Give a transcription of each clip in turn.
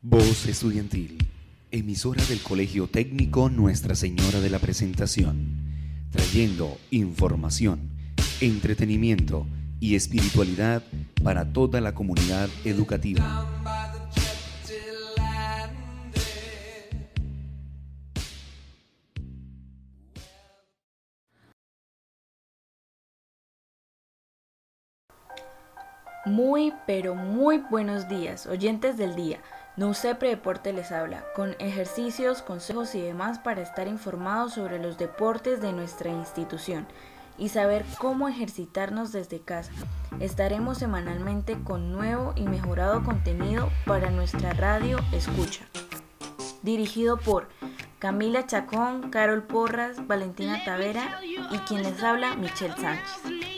Voz Estudiantil, emisora del Colegio Técnico Nuestra Señora de la Presentación, trayendo información, entretenimiento y espiritualidad para toda la comunidad educativa. Muy, pero muy buenos días, oyentes del día. NUCEPRE Deporte les habla, con ejercicios, consejos y demás para estar informados sobre los deportes de nuestra institución y saber cómo ejercitarnos desde casa. Estaremos semanalmente con nuevo y mejorado contenido para nuestra radio Escucha. Dirigido por Camila Chacón, Carol Porras, Valentina Tavera y quien les habla, Michelle Sánchez.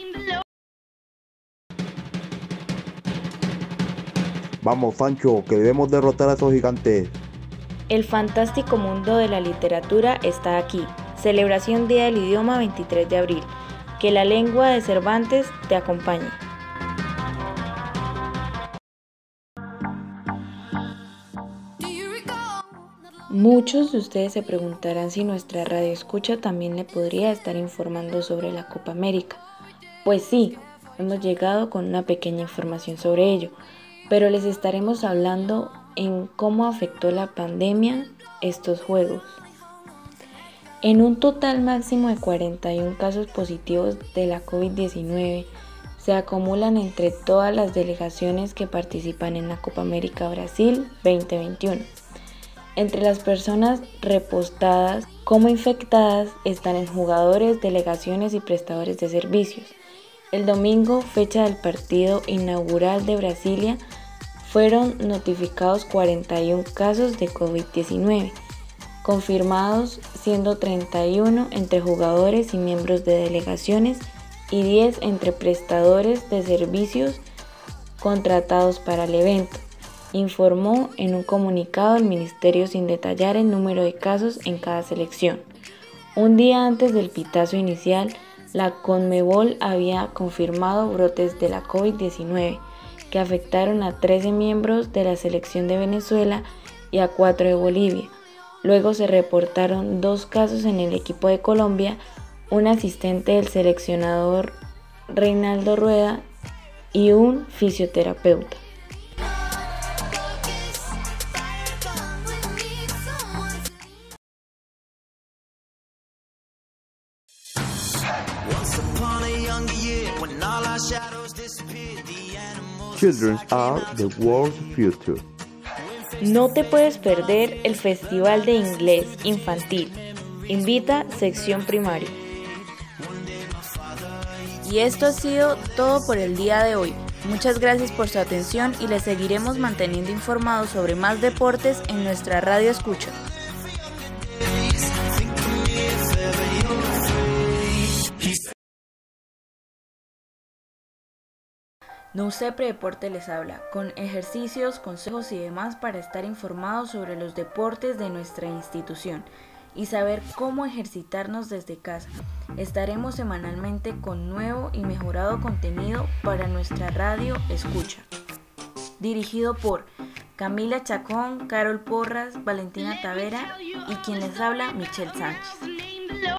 Vamos, Fancho, que debemos derrotar a esos gigantes. El fantástico mundo de la literatura está aquí. Celebración Día del Idioma 23 de abril. Que la lengua de Cervantes te acompañe. Muchos de ustedes se preguntarán si nuestra radio escucha también le podría estar informando sobre la Copa América. Pues sí, hemos llegado con una pequeña información sobre ello pero les estaremos hablando en cómo afectó la pandemia estos juegos. En un total máximo de 41 casos positivos de la COVID-19 se acumulan entre todas las delegaciones que participan en la Copa América Brasil 2021. Entre las personas repostadas como infectadas están en jugadores, delegaciones y prestadores de servicios. El domingo, fecha del partido inaugural de Brasilia, fueron notificados 41 casos de COVID-19, confirmados siendo 31 entre jugadores y miembros de delegaciones y 10 entre prestadores de servicios contratados para el evento, informó en un comunicado el ministerio sin detallar el número de casos en cada selección. Un día antes del pitazo inicial, la Conmebol había confirmado brotes de la COVID-19 que afectaron a 13 miembros de la selección de Venezuela y a 4 de Bolivia. Luego se reportaron dos casos en el equipo de Colombia, un asistente del seleccionador Reinaldo Rueda y un fisioterapeuta. Children are the world's future. No te puedes perder el Festival de Inglés Infantil. Invita sección primaria. Y esto ha sido todo por el día de hoy. Muchas gracias por su atención y les seguiremos manteniendo informados sobre más deportes en nuestra radio escucha. NUCEPRE Deporte les habla, con ejercicios, consejos y demás para estar informados sobre los deportes de nuestra institución y saber cómo ejercitarnos desde casa. Estaremos semanalmente con nuevo y mejorado contenido para nuestra radio Escucha. Dirigido por Camila Chacón, Carol Porras, Valentina Tavera y quien les habla, Michelle Sánchez.